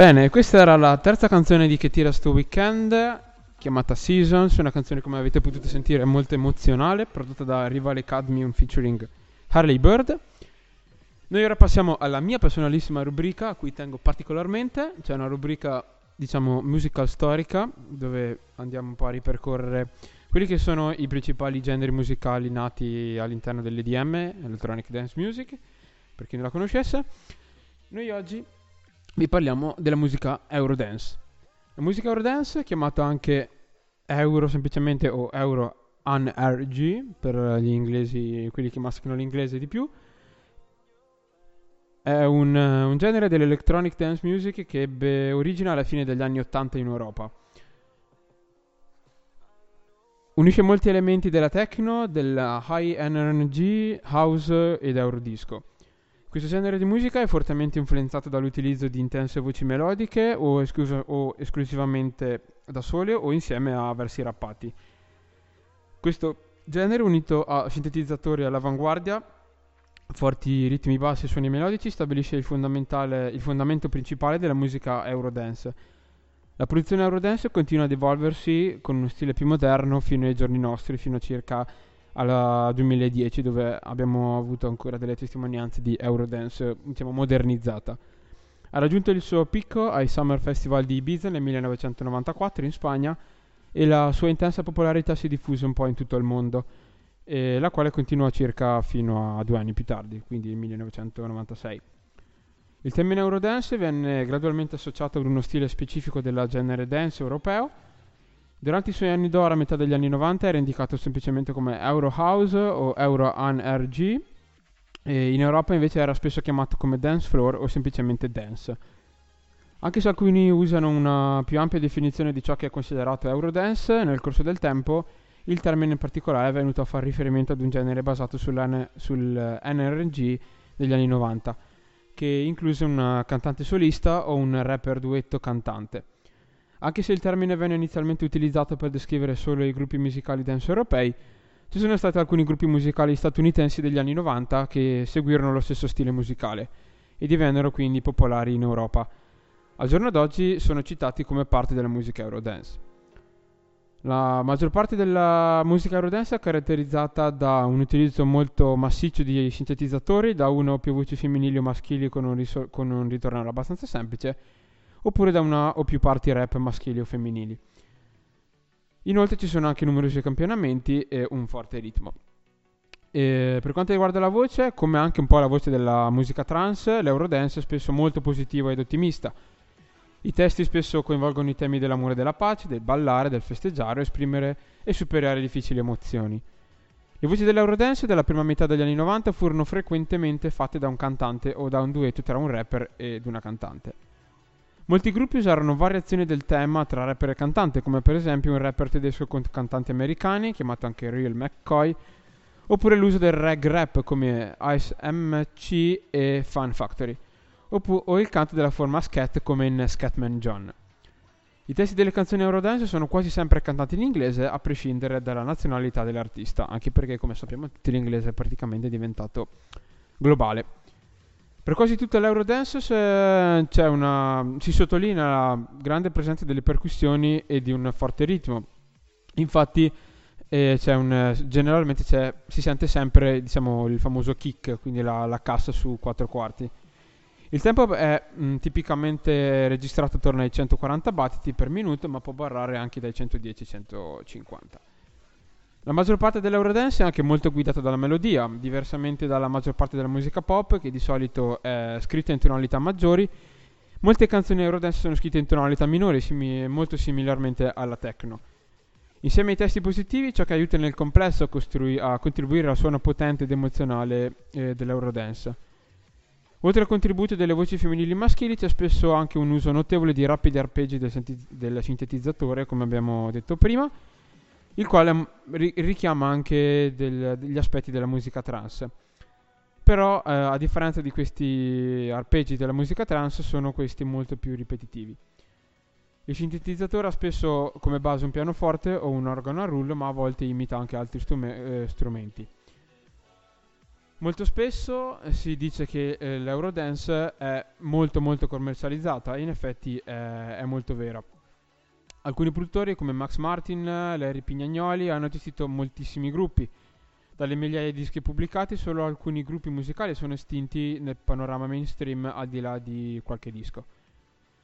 Bene, questa era la terza canzone di Che tira sto weekend, chiamata Seasons, una canzone come avete potuto sentire molto emozionale, prodotta da Rivale Cadmium featuring Harley Bird. Noi ora passiamo alla mia personalissima rubrica, a cui tengo particolarmente, cioè una rubrica, diciamo, musical storica, dove andiamo un po' a ripercorrere quelli che sono i principali generi musicali nati all'interno dell'EDM, Electronic Dance Music, per chi non la conoscesse. Noi oggi vi parliamo della musica Eurodance. La musica Eurodance, chiamata anche Euro semplicemente o Euro NRG per gli inglesi, quelli che masticano l'inglese di più, è un, un genere dell'electronic dance music che ebbe origine alla fine degli anni 80 in Europa. Unisce molti elementi della techno, della high energy, house ed eurodisco. Questo genere di musica è fortemente influenzato dall'utilizzo di intense voci melodiche o, escluso- o esclusivamente da sole o insieme a versi rappati. Questo genere unito a sintetizzatori all'avanguardia, forti ritmi bassi e suoni melodici stabilisce il, il fondamento principale della musica Eurodance. La produzione Eurodance continua ad evolversi con uno stile più moderno fino ai giorni nostri, fino a circa al 2010 dove abbiamo avuto ancora delle testimonianze di Eurodance diciamo modernizzata. Ha raggiunto il suo picco ai Summer Festival di Ibiza nel 1994 in Spagna e la sua intensa popolarità si diffuse un po' in tutto il mondo, la quale continuò circa fino a due anni più tardi, quindi nel 1996. Il termine Eurodance venne gradualmente associato ad uno stile specifico della genere dance europeo Durante i suoi anni d'oro a metà degli anni 90 era indicato semplicemente come Euro House o Euro RG e in Europa invece era spesso chiamato come Dance Floor o semplicemente Dance. Anche se alcuni usano una più ampia definizione di ciò che è considerato Eurodance, nel corso del tempo il termine in particolare è venuto a fare riferimento ad un genere basato sul NRG degli anni 90, che incluse un cantante solista o un rapper duetto cantante. Anche se il termine venne inizialmente utilizzato per descrivere solo i gruppi musicali dance europei, ci sono stati alcuni gruppi musicali statunitensi degli anni 90 che seguirono lo stesso stile musicale e divennero quindi popolari in Europa. Al giorno d'oggi sono citati come parte della musica Eurodance. La maggior parte della musica Eurodance è caratterizzata da un utilizzo molto massiccio di sintetizzatori, da una o più voci femminili o maschili con un, risor- con un ritornello abbastanza semplice, oppure da una o più parti rap maschili o femminili. Inoltre ci sono anche numerosi campionamenti e un forte ritmo. E per quanto riguarda la voce, come anche un po' la voce della musica trance, l'Eurodance è spesso molto positivo ed ottimista. I testi spesso coinvolgono i temi dell'amore e della pace, del ballare, del festeggiare, esprimere e superare difficili emozioni. Le voci dell'Eurodance della prima metà degli anni 90 furono frequentemente fatte da un cantante o da un duetto tra un rapper ed una cantante. Molti gruppi usarono variazioni del tema tra rapper e cantante, come per esempio un rapper tedesco con cantanti americani, chiamato anche Real McCoy, oppure l'uso del rag rap come Ice MC e Fun Factory, oppu- o il canto della forma scat come in Scatman John. I testi delle canzoni Eurodance sono quasi sempre cantati in inglese, a prescindere dalla nazionalità dell'artista, anche perché, come sappiamo tutti, l'inglese è praticamente diventato globale. Per quasi tutta l'Eurodance una, si sottolinea la grande presenza delle percussioni e di un forte ritmo. Infatti, eh, un, generalmente si sente sempre diciamo, il famoso kick, quindi la, la, cassa su quattro quarti. Il tempo è mh, tipicamente registrato attorno ai 140 battiti per minuto, ma può barrare anche dai 110 ai 150. La maggior parte dell'Eurodance è anche molto guidata dalla melodia, diversamente dalla maggior parte della musica pop, che di solito è scritta in tonalità maggiori. Molte canzoni Eurodance sono scritte in tonalità minori, simi- molto similarmente alla techno. Insieme ai testi positivi, ciò che aiuta nel complesso a, costrui- a contribuire al suono potente ed emozionale eh, dell'Eurodance. Oltre al contributo delle voci femminili e maschili, c'è spesso anche un uso notevole di rapidi arpeggi del, senti- del sintetizzatore, come abbiamo detto prima il quale ri- richiama anche del, degli aspetti della musica trance. Però, eh, a differenza di questi arpeggi della musica trance, sono questi molto più ripetitivi. Il sintetizzatore ha spesso come base un pianoforte o un organo a rullo, ma a volte imita anche altri stume- eh, strumenti. Molto spesso eh, si dice che eh, l'Eurodance è molto molto commercializzata in effetti eh, è molto vera. Alcuni produttori come Max Martin, Larry Pignagnoli hanno gestito moltissimi gruppi. Dalle migliaia di dischi pubblicati, solo alcuni gruppi musicali sono estinti nel panorama mainstream al di là di qualche disco.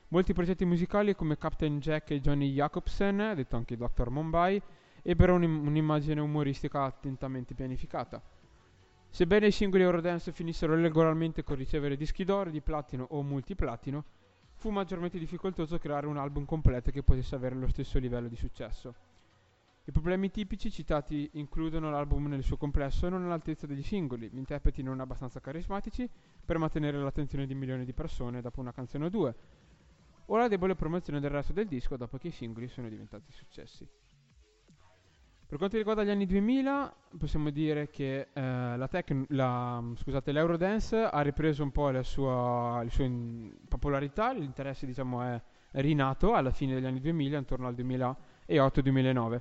Molti progetti musicali come Captain Jack e Johnny Jacobsen, detto anche Dr. Mumbai, ebbero un'im- un'immagine umoristica attentamente pianificata. Sebbene i singoli Eurodance finissero regolarmente con ricevere dischi d'oro, di platino o multiplatino, fu maggiormente difficoltoso creare un album completo che potesse avere lo stesso livello di successo. I problemi tipici citati includono l'album nel suo complesso non all'altezza degli singoli, gli interpreti non abbastanza carismatici per mantenere l'attenzione di milioni di persone dopo una canzone o due, o la debole promozione del resto del disco dopo che i singoli sono diventati successi. Per quanto riguarda gli anni 2000, possiamo dire che eh, la tec- la, scusate, l'Eurodance ha ripreso un po' la sua, la sua popolarità, l'interesse diciamo è rinato alla fine degli anni 2000, intorno al 2008-2009.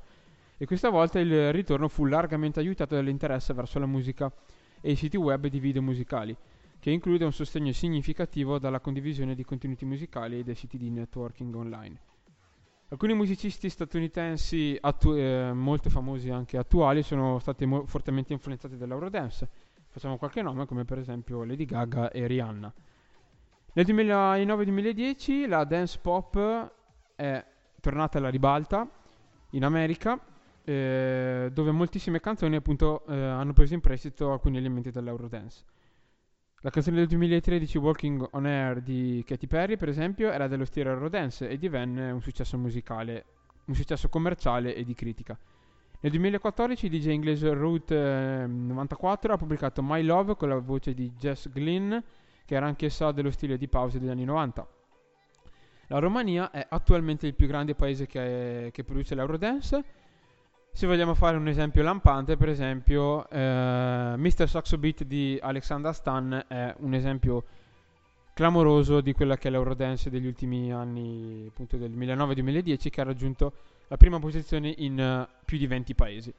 E questa volta il ritorno fu largamente aiutato dall'interesse verso la musica e i siti web di video musicali, che include un sostegno significativo dalla condivisione di contenuti musicali e dei siti di networking online. Alcuni musicisti statunitensi attu- eh, molto famosi anche attuali sono stati mo- fortemente influenzati dall'Eurodance. Facciamo qualche nome come per esempio Lady Gaga e Rihanna. Nel 2009-2010 la dance pop è tornata alla ribalta in America eh, dove moltissime canzoni appunto eh, hanno preso in prestito alcuni elementi dell'Eurodance. La canzone del 2013 Walking on Air di Katy Perry, per esempio, era dello stile Eurodance e divenne un successo musicale, un successo commerciale e di critica. Nel 2014 il DJ inglese Route eh, 94 ha pubblicato My Love con la voce di Jess Glynn, che era anch'essa dello stile di pause degli anni 90. La Romania è attualmente il più grande paese che, che produce l'Eurodance. Se vogliamo fare un esempio lampante, per esempio, eh, Mr. Saxo Beat di Alexander Stan è un esempio clamoroso di quella che è l'Eurodance degli ultimi anni, appunto del 2009-2010, che ha raggiunto la prima posizione in eh, più di 20 paesi.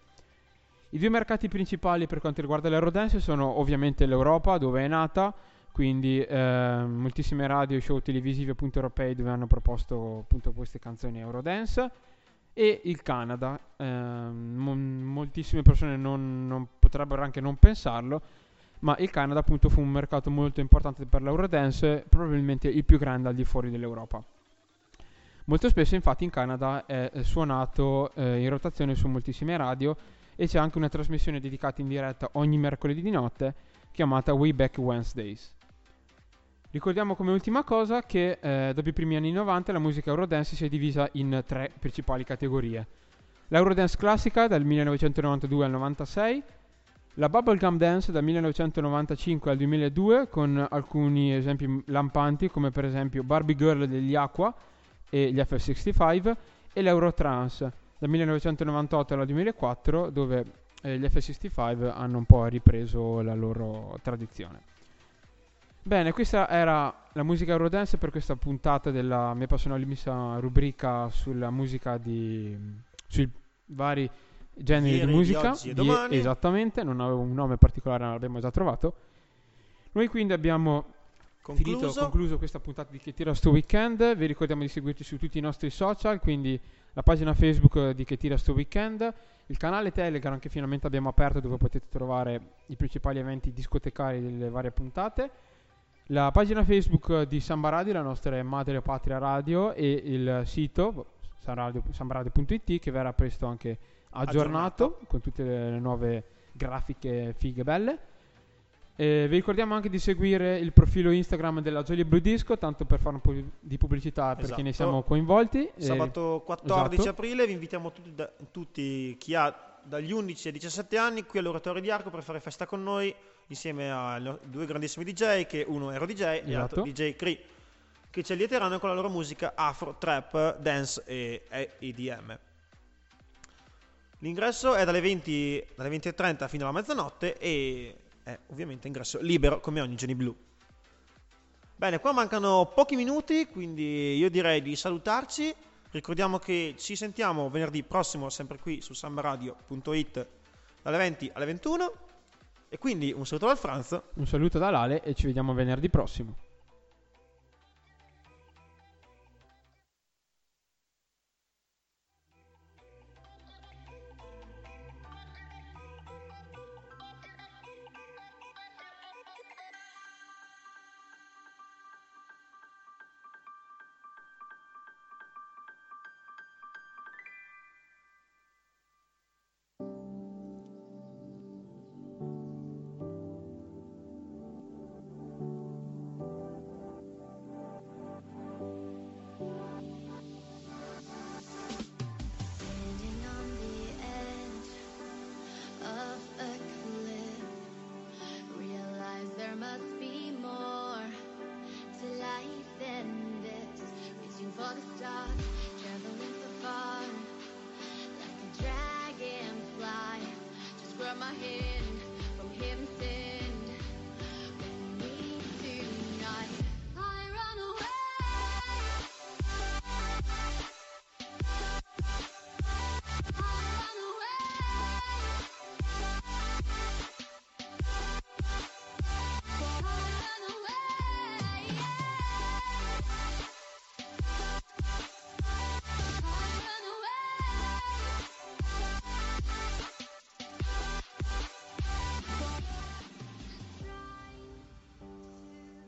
I due mercati principali per quanto riguarda l'Eurodance sono ovviamente l'Europa, dove è nata, quindi eh, moltissime radio e show televisivi appunto europei dove hanno proposto appunto queste canzoni Eurodance e il Canada. Eh, mo- moltissime persone non, non potrebbero anche non pensarlo, ma il Canada appunto fu un mercato molto importante per l'Eurodance, probabilmente il più grande al di fuori dell'Europa. Molto spesso infatti in Canada è suonato eh, in rotazione su moltissime radio e c'è anche una trasmissione dedicata in diretta ogni mercoledì di notte chiamata Way Back Wednesdays. Ricordiamo come ultima cosa che eh, dopo i primi anni 90 la musica Eurodance si è divisa in tre principali categorie. L'Eurodance classica dal 1992 al 96, la Bubblegum Dance dal 1995 al 2002 con alcuni esempi lampanti come per esempio Barbie Girl degli Aqua e gli F65 e l'Eurotrance dal 1998 al 2004 dove eh, gli F65 hanno un po' ripreso la loro tradizione. Bene, questa era la musica Eurodance per questa puntata della mia personalissima rubrica sulla musica di... sui vari generi Ieri, di di musica. Di- domani. esattamente, non avevo un nome particolare, ma l'abbiamo già trovato. Noi quindi abbiamo finito, Concluso. concluso questa puntata di Che tira sto weekend. Vi ricordiamo di seguirci su tutti i nostri social, quindi la pagina Facebook di Che tira sto weekend, il canale Telegram che finalmente abbiamo aperto dove potete trovare i principali eventi discotecari delle varie puntate. La pagina Facebook di Samba Radio, la nostra madre patria radio e il sito sambaradio.it che verrà presto anche aggiornato, Aggiornato. con tutte le nuove grafiche fighe belle. E vi ricordiamo anche di seguire il profilo Instagram della Jolly Blue Disco, tanto per fare un po' di pubblicità perché ne Esatto. siamo coinvolti. Sabato 14 esatto. aprile vi invitiamo tutti, da- tutti chi ha dagli 11 ai 17 anni qui all'Oratorio di Arco per fare festa con noi insieme a due grandissimi DJ che uno è Ero DJ e l'altro Esatto. DJ Cree che ci allieteranno con la loro musica afro, trap, dance e, e EDM. L'ingresso è dalle 20 dalle 20.30 fino alla mezzanotte e è ovviamente ingresso libero come ogni Jenny Blue. Bene, qua mancano pochi minuti, quindi io direi di salutarci. Ricordiamo che ci sentiamo venerdì prossimo, sempre qui su sambaradio.it dalle 20 alle 21. E quindi un saluto dal Franz. Un saluto da Lale e ci vediamo venerdì prossimo.